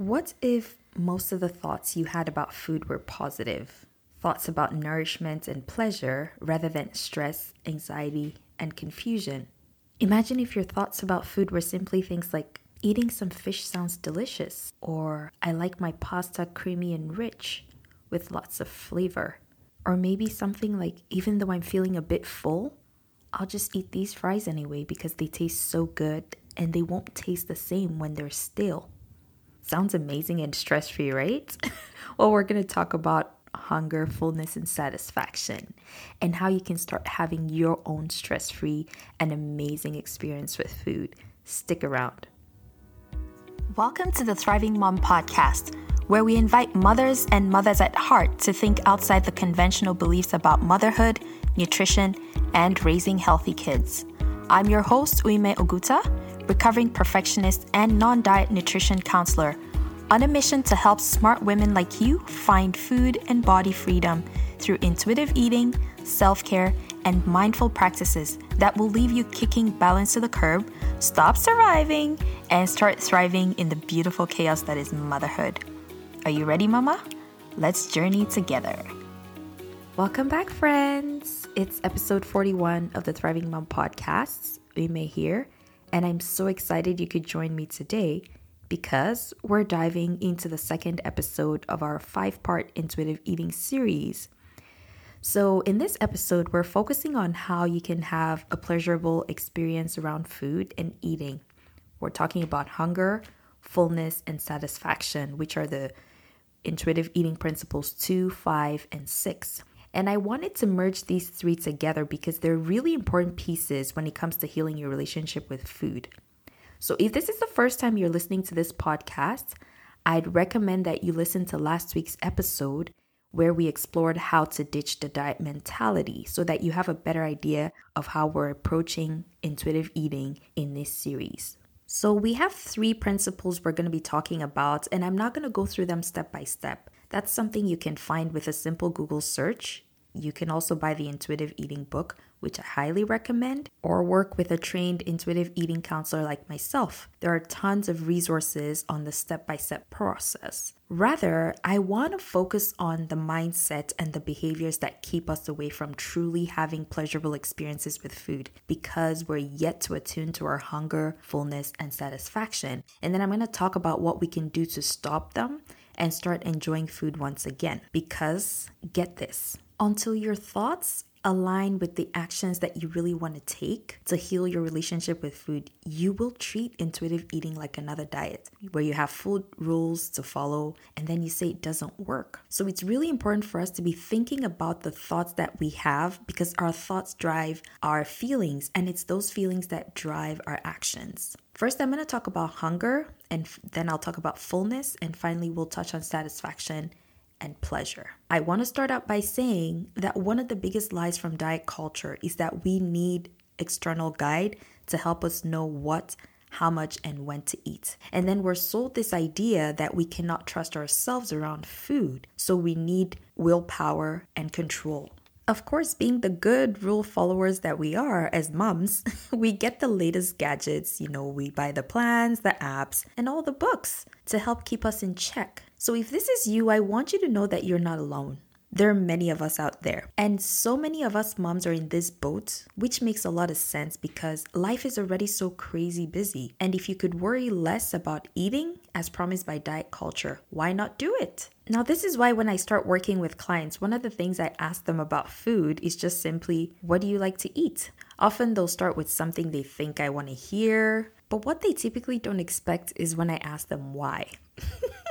What if most of the thoughts you had about food were positive? Thoughts about nourishment and pleasure rather than stress, anxiety, and confusion. Imagine if your thoughts about food were simply things like eating some fish sounds delicious, or I like my pasta creamy and rich with lots of flavor. Or maybe something like even though I'm feeling a bit full, I'll just eat these fries anyway because they taste so good and they won't taste the same when they're stale. Sounds amazing and stress free, right? well, we're going to talk about hunger, fullness, and satisfaction, and how you can start having your own stress free and amazing experience with food. Stick around. Welcome to the Thriving Mom Podcast, where we invite mothers and mothers at heart to think outside the conventional beliefs about motherhood, nutrition, and raising healthy kids. I'm your host, Uime Oguta, recovering perfectionist and non diet nutrition counselor, on a mission to help smart women like you find food and body freedom through intuitive eating, self care, and mindful practices that will leave you kicking balance to the curb, stop surviving, and start thriving in the beautiful chaos that is motherhood. Are you ready, Mama? Let's journey together. Welcome back, friends. It's episode 41 of the Thriving Mom podcasts. Uime here, and I'm so excited you could join me today because we're diving into the second episode of our five part intuitive eating series. So, in this episode, we're focusing on how you can have a pleasurable experience around food and eating. We're talking about hunger, fullness, and satisfaction, which are the intuitive eating principles two, five, and six. And I wanted to merge these three together because they're really important pieces when it comes to healing your relationship with food. So, if this is the first time you're listening to this podcast, I'd recommend that you listen to last week's episode where we explored how to ditch the diet mentality so that you have a better idea of how we're approaching intuitive eating in this series. So, we have three principles we're going to be talking about, and I'm not going to go through them step by step. That's something you can find with a simple Google search. You can also buy the intuitive eating book which I highly recommend, or work with a trained intuitive eating counselor like myself. There are tons of resources on the step by step process. Rather, I want to focus on the mindset and the behaviors that keep us away from truly having pleasurable experiences with food because we're yet to attune to our hunger, fullness, and satisfaction. And then I'm going to talk about what we can do to stop them and start enjoying food once again. Because, get this, until your thoughts align with the actions that you really want to take to heal your relationship with food, you will treat intuitive eating like another diet where you have food rules to follow and then you say it doesn't work. So it's really important for us to be thinking about the thoughts that we have because our thoughts drive our feelings and it's those feelings that drive our actions. First, I'm going to talk about hunger and then I'll talk about fullness and finally we'll touch on satisfaction and pleasure. I want to start out by saying that one of the biggest lies from diet culture is that we need external guide to help us know what how much and when to eat. And then we're sold this idea that we cannot trust ourselves around food, so we need willpower and control. Of course, being the good rule followers that we are as moms, we get the latest gadgets, you know, we buy the plans, the apps, and all the books to help keep us in check. So if this is you, I want you to know that you're not alone. There are many of us out there, and so many of us moms are in this boat, which makes a lot of sense because life is already so crazy busy. And if you could worry less about eating, as promised by diet culture, why not do it? Now, this is why when I start working with clients, one of the things I ask them about food is just simply, What do you like to eat? Often they'll start with something they think I want to hear, but what they typically don't expect is when I ask them why.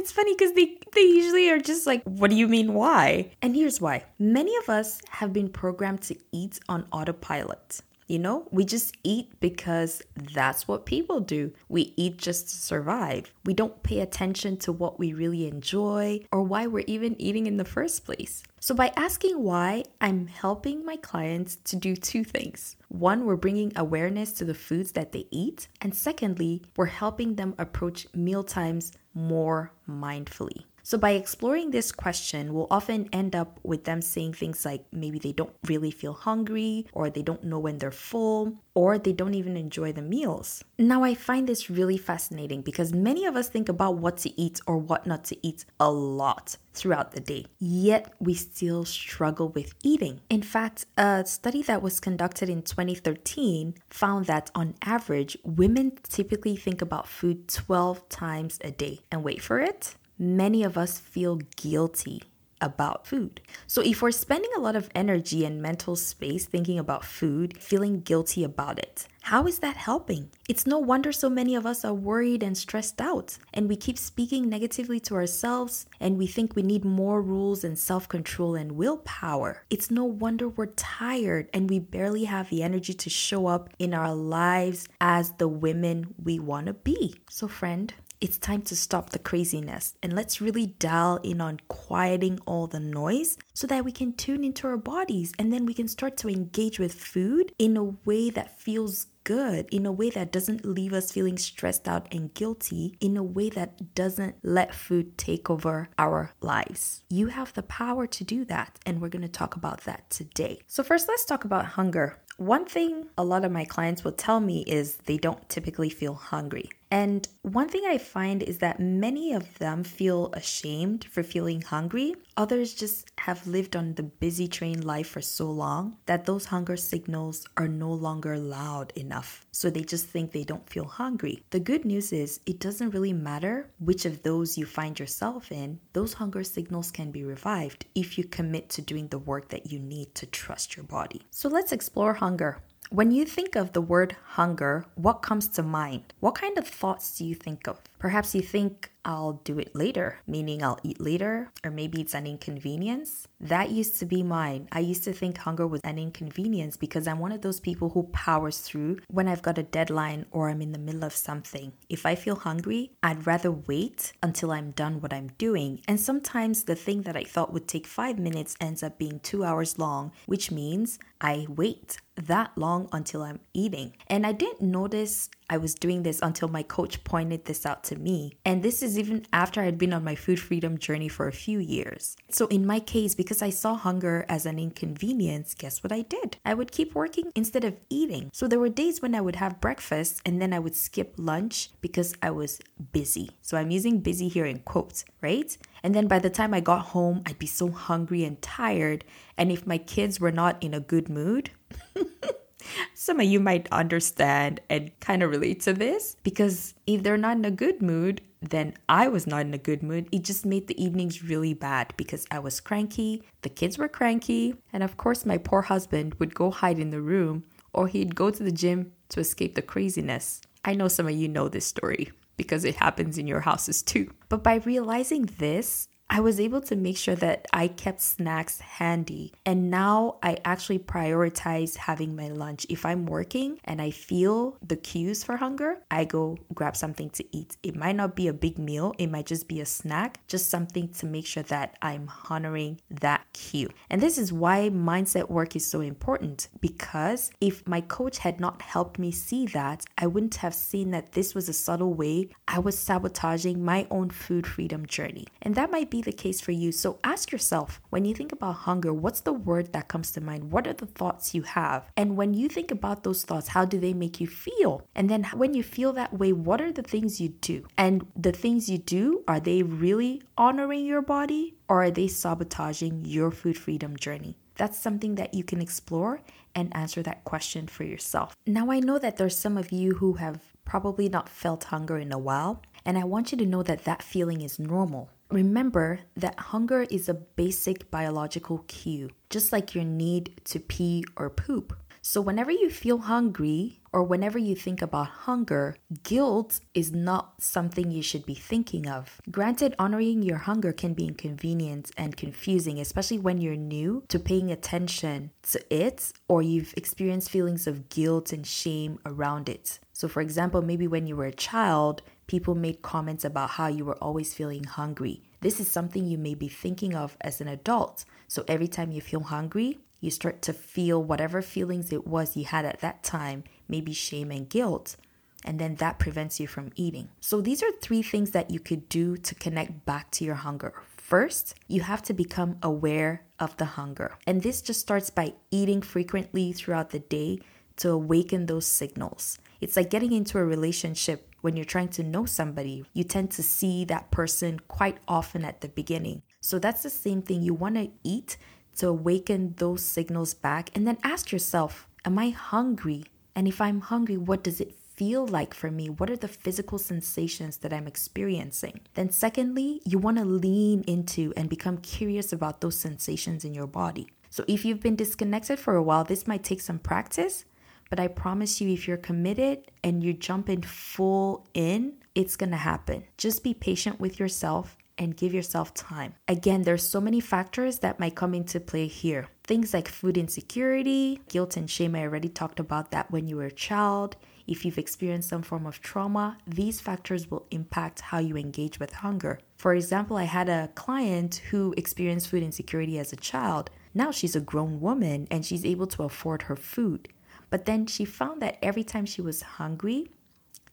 it's funny because they, they usually are just like, What do you mean, why? And here's why many of us have been programmed to eat on autopilot. You know, we just eat because that's what people do. We eat just to survive. We don't pay attention to what we really enjoy or why we're even eating in the first place. So, by asking why, I'm helping my clients to do two things. One, we're bringing awareness to the foods that they eat. And secondly, we're helping them approach meal times more mindfully. So, by exploring this question, we'll often end up with them saying things like maybe they don't really feel hungry, or they don't know when they're full, or they don't even enjoy the meals. Now, I find this really fascinating because many of us think about what to eat or what not to eat a lot throughout the day, yet we still struggle with eating. In fact, a study that was conducted in 2013 found that on average, women typically think about food 12 times a day. And wait for it, many of us feel guilty about food. So, if we're spending a lot of energy and mental space thinking about food, feeling guilty about it, how is that helping? It's no wonder so many of us are worried and stressed out, and we keep speaking negatively to ourselves, and we think we need more rules and self control and willpower. It's no wonder we're tired and we barely have the energy to show up in our lives as the women we want to be. So, friend, it's time to stop the craziness and let's really dial in on quieting all the noise so that we can tune into our bodies and then we can start to engage with food in a way that feels good, in a way that doesn't leave us feeling stressed out and guilty, in a way that doesn't let food take over our lives. You have the power to do that, and we're going to talk about that today. So, first, let's talk about hunger. One thing a lot of my clients will tell me is they don't typically feel hungry. And one thing I find is that many of them feel ashamed for feeling hungry. Others just have lived on the busy train life for so long that those hunger signals are no longer loud enough. So they just think they don't feel hungry. The good news is it doesn't really matter which of those you find yourself in, those hunger signals can be revived if you commit to doing the work that you need to trust your body. So let's explore hunger. When you think of the word hunger, what comes to mind? What kind of thoughts do you think of? Perhaps you think, I'll do it later, meaning I'll eat later, or maybe it's an inconvenience. That used to be mine. I used to think hunger was an inconvenience because I'm one of those people who powers through when I've got a deadline or I'm in the middle of something. If I feel hungry, I'd rather wait until I'm done what I'm doing. And sometimes the thing that I thought would take five minutes ends up being two hours long, which means I wait that long until I'm eating. And I didn't notice I was doing this until my coach pointed this out to me. And this is even after I'd been on my food freedom journey for a few years. So, in my case, because I saw hunger as an inconvenience, guess what I did? I would keep working instead of eating. So, there were days when I would have breakfast and then I would skip lunch because I was busy. So, I'm using busy here in quotes, right? And then by the time I got home, I'd be so hungry and tired. And if my kids were not in a good mood, some of you might understand and kind of relate to this because if they're not in a good mood, then I was not in a good mood. It just made the evenings really bad because I was cranky, the kids were cranky, and of course, my poor husband would go hide in the room or he'd go to the gym to escape the craziness. I know some of you know this story because it happens in your houses too. But by realizing this, I was able to make sure that I kept snacks handy. And now I actually prioritize having my lunch. If I'm working and I feel the cues for hunger, I go grab something to eat. It might not be a big meal, it might just be a snack, just something to make sure that I'm honoring that cue. And this is why mindset work is so important because if my coach had not helped me see that, I wouldn't have seen that this was a subtle way I was sabotaging my own food freedom journey. And that might the case for you. So ask yourself when you think about hunger, what's the word that comes to mind? What are the thoughts you have? And when you think about those thoughts, how do they make you feel? And then when you feel that way, what are the things you do? And the things you do, are they really honoring your body or are they sabotaging your food freedom journey? That's something that you can explore and answer that question for yourself. Now, I know that there's some of you who have probably not felt hunger in a while, and I want you to know that that feeling is normal. Remember that hunger is a basic biological cue, just like your need to pee or poop. So, whenever you feel hungry or whenever you think about hunger, guilt is not something you should be thinking of. Granted, honoring your hunger can be inconvenient and confusing, especially when you're new to paying attention to it or you've experienced feelings of guilt and shame around it. So, for example, maybe when you were a child, people made comments about how you were always feeling hungry. This is something you may be thinking of as an adult. So every time you feel hungry, you start to feel whatever feelings it was you had at that time, maybe shame and guilt. and then that prevents you from eating. So, these are three things that you could do to connect back to your hunger. First, you have to become aware of the hunger. And this just starts by eating frequently throughout the day to awaken those signals. It's like getting into a relationship when you're trying to know somebody. You tend to see that person quite often at the beginning. So that's the same thing. You want to eat to awaken those signals back and then ask yourself, Am I hungry? And if I'm hungry, what does it feel like for me? What are the physical sensations that I'm experiencing? Then, secondly, you want to lean into and become curious about those sensations in your body. So, if you've been disconnected for a while, this might take some practice, but I promise you, if you're committed and you jump in full in, it's gonna happen. Just be patient with yourself and give yourself time. Again, there's so many factors that might come into play here. Things like food insecurity, guilt and shame. I already talked about that when you were a child. If you've experienced some form of trauma, these factors will impact how you engage with hunger. For example, I had a client who experienced food insecurity as a child. Now she's a grown woman and she's able to afford her food. But then she found that every time she was hungry,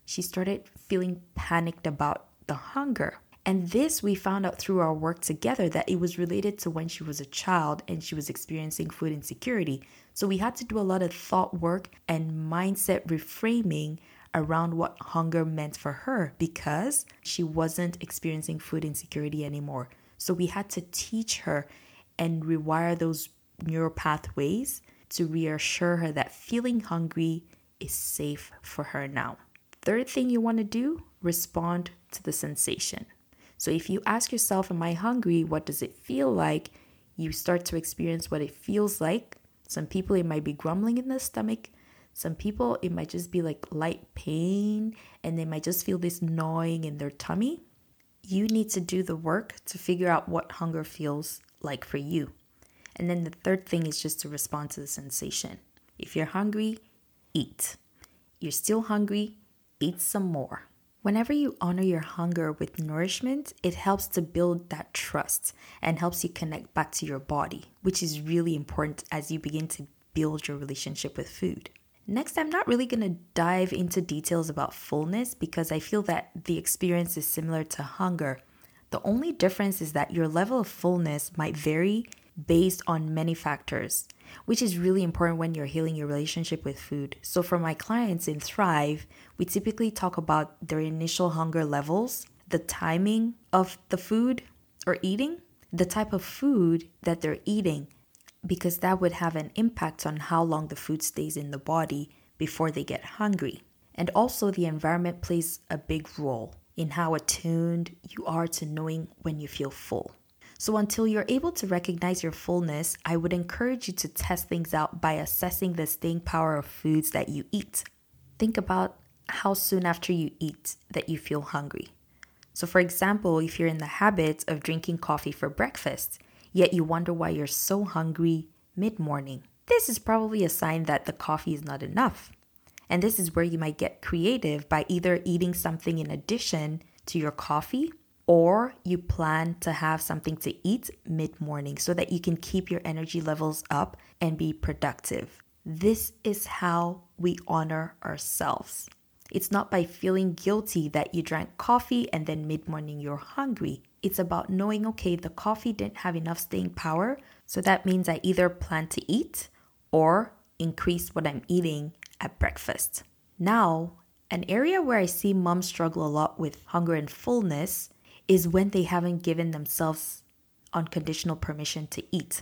she started feeling panicked about the hunger. And this we found out through our work together that it was related to when she was a child and she was experiencing food insecurity. So we had to do a lot of thought work and mindset reframing around what hunger meant for her because she wasn't experiencing food insecurity anymore. So we had to teach her and rewire those neural pathways to reassure her that feeling hungry is safe for her now. Third thing you want to do, respond to the sensation. So if you ask yourself, Am I hungry? What does it feel like? You start to experience what it feels like. Some people, it might be grumbling in the stomach. Some people, it might just be like light pain and they might just feel this gnawing in their tummy. You need to do the work to figure out what hunger feels like for you. And then the third thing is just to respond to the sensation. If you're hungry, eat. You're still hungry, eat some more. Whenever you honor your hunger with nourishment, it helps to build that trust and helps you connect back to your body, which is really important as you begin to build your relationship with food. Next, I'm not really going to dive into details about fullness because I feel that the experience is similar to hunger. The only difference is that your level of fullness might vary based on many factors, which is really important when you're healing your relationship with food. So, for my clients in Thrive, we typically talk about their initial hunger levels, the timing of the food or eating, the type of food that they're eating, because that would have an impact on how long the food stays in the body before they get hungry. And also, the environment plays a big role in how attuned you are to knowing when you feel full. So, until you're able to recognize your fullness, I would encourage you to test things out by assessing the staying power of foods that you eat. Think about how soon after you eat that you feel hungry. So, for example, if you're in the habit of drinking coffee for breakfast, yet you wonder why you're so hungry mid morning, this is probably a sign that the coffee is not enough. And this is where you might get creative by either eating something in addition to your coffee or you plan to have something to eat mid morning so that you can keep your energy levels up and be productive. This is how we honor ourselves. It's not by feeling guilty that you drank coffee and then mid morning you're hungry. It's about knowing, okay, the coffee didn't have enough staying power, so that means I either plan to eat or increase what I'm eating at breakfast. Now, an area where I see moms struggle a lot with hunger and fullness is when they haven't given themselves unconditional permission to eat.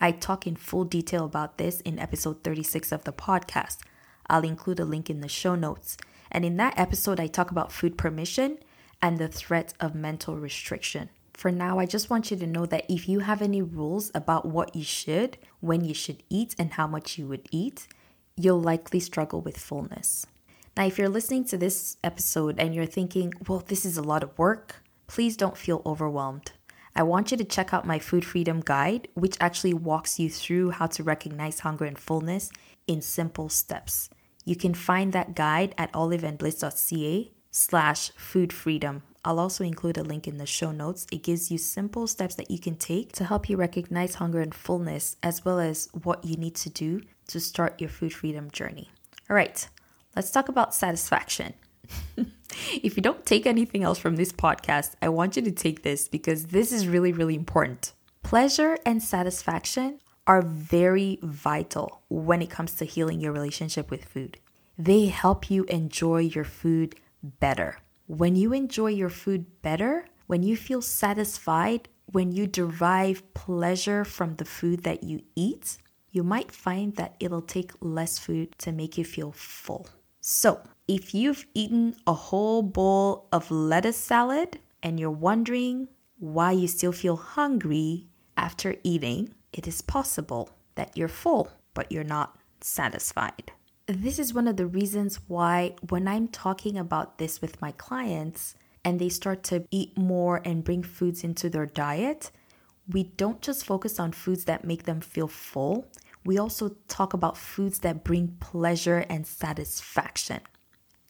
I talk in full detail about this in episode 36 of the podcast. I'll include a link in the show notes. And in that episode, I talk about food permission and the threat of mental restriction. For now, I just want you to know that if you have any rules about what you should, when you should eat, and how much you would eat, you'll likely struggle with fullness. Now, if you're listening to this episode and you're thinking, well, this is a lot of work, please don't feel overwhelmed. I want you to check out my food freedom guide, which actually walks you through how to recognize hunger and fullness in simple steps. You can find that guide at oliveandbliss.ca slash food freedom. I'll also include a link in the show notes. It gives you simple steps that you can take to help you recognize hunger and fullness, as well as what you need to do to start your food freedom journey. All right, let's talk about satisfaction. if you don't take anything else from this podcast, I want you to take this because this is really, really important. Pleasure and satisfaction are very vital when it comes to healing your relationship with food. They help you enjoy your food better. When you enjoy your food better, when you feel satisfied, when you derive pleasure from the food that you eat, you might find that it'll take less food to make you feel full. So, if you've eaten a whole bowl of lettuce salad and you're wondering why you still feel hungry after eating, it is possible that you're full, but you're not satisfied. This is one of the reasons why, when I'm talking about this with my clients and they start to eat more and bring foods into their diet, we don't just focus on foods that make them feel full, we also talk about foods that bring pleasure and satisfaction.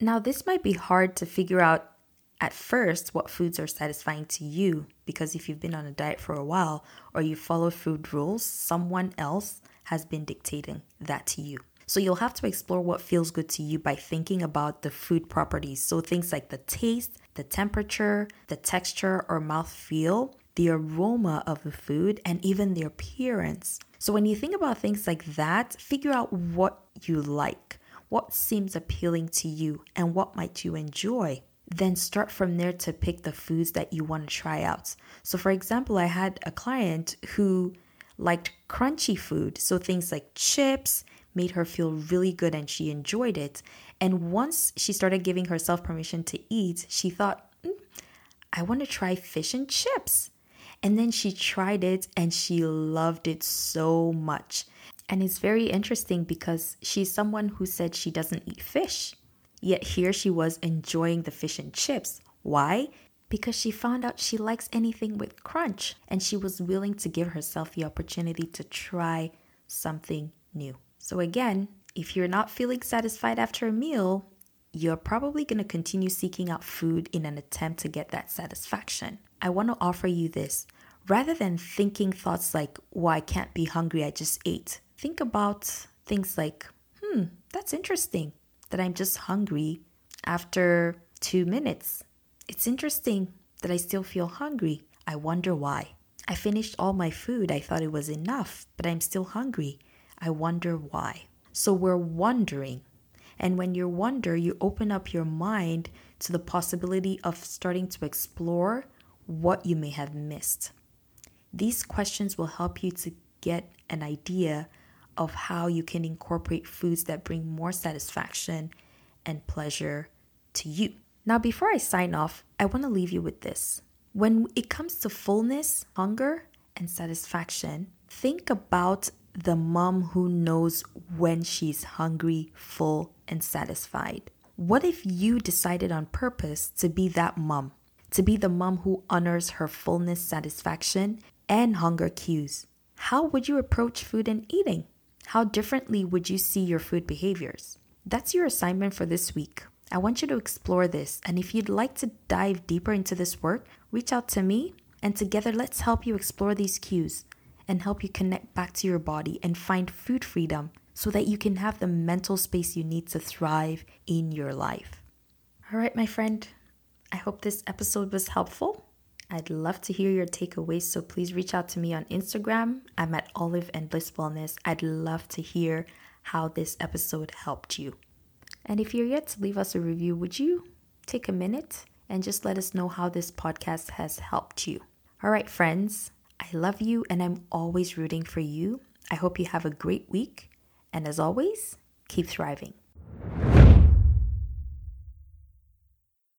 Now, this might be hard to figure out at first what foods are satisfying to you because if you've been on a diet for a while or you follow food rules, someone else has been dictating that to you. So you'll have to explore what feels good to you by thinking about the food properties. So things like the taste, the temperature, the texture or mouth feel, the aroma of the food, and even the appearance. So when you think about things like that, figure out what you like, what seems appealing to you, and what might you enjoy. Then start from there to pick the foods that you want to try out. So, for example, I had a client who liked crunchy food. So, things like chips made her feel really good and she enjoyed it. And once she started giving herself permission to eat, she thought, mm, I want to try fish and chips. And then she tried it and she loved it so much. And it's very interesting because she's someone who said she doesn't eat fish. Yet here she was enjoying the fish and chips. Why? Because she found out she likes anything with crunch and she was willing to give herself the opportunity to try something new. So, again, if you're not feeling satisfied after a meal, you're probably going to continue seeking out food in an attempt to get that satisfaction. I want to offer you this. Rather than thinking thoughts like, well, I can't be hungry, I just ate, think about things like, hmm, that's interesting that I'm just hungry after two minutes. It's interesting that I still feel hungry. I wonder why. I finished all my food. I thought it was enough, but I'm still hungry. I wonder why. So we're wondering. And when you wonder, you open up your mind to the possibility of starting to explore what you may have missed. These questions will help you to get an idea of how you can incorporate foods that bring more satisfaction and pleasure to you. Now, before I sign off, I want to leave you with this. When it comes to fullness, hunger, and satisfaction, think about the mom who knows when she's hungry, full, and satisfied. What if you decided on purpose to be that mom? To be the mom who honors her fullness, satisfaction, and hunger cues? How would you approach food and eating? How differently would you see your food behaviors? That's your assignment for this week. I want you to explore this, and if you'd like to dive deeper into this work, reach out to me, and together let's help you explore these cues and help you connect back to your body and find food freedom so that you can have the mental space you need to thrive in your life. All right, my friend, I hope this episode was helpful. I'd love to hear your takeaways, so please reach out to me on Instagram. I'm at Olive and Bliss Wellness. I'd love to hear how this episode helped you. And if you're yet to leave us a review, would you take a minute and just let us know how this podcast has helped you? All right, friends, I love you and I'm always rooting for you. I hope you have a great week. And as always, keep thriving.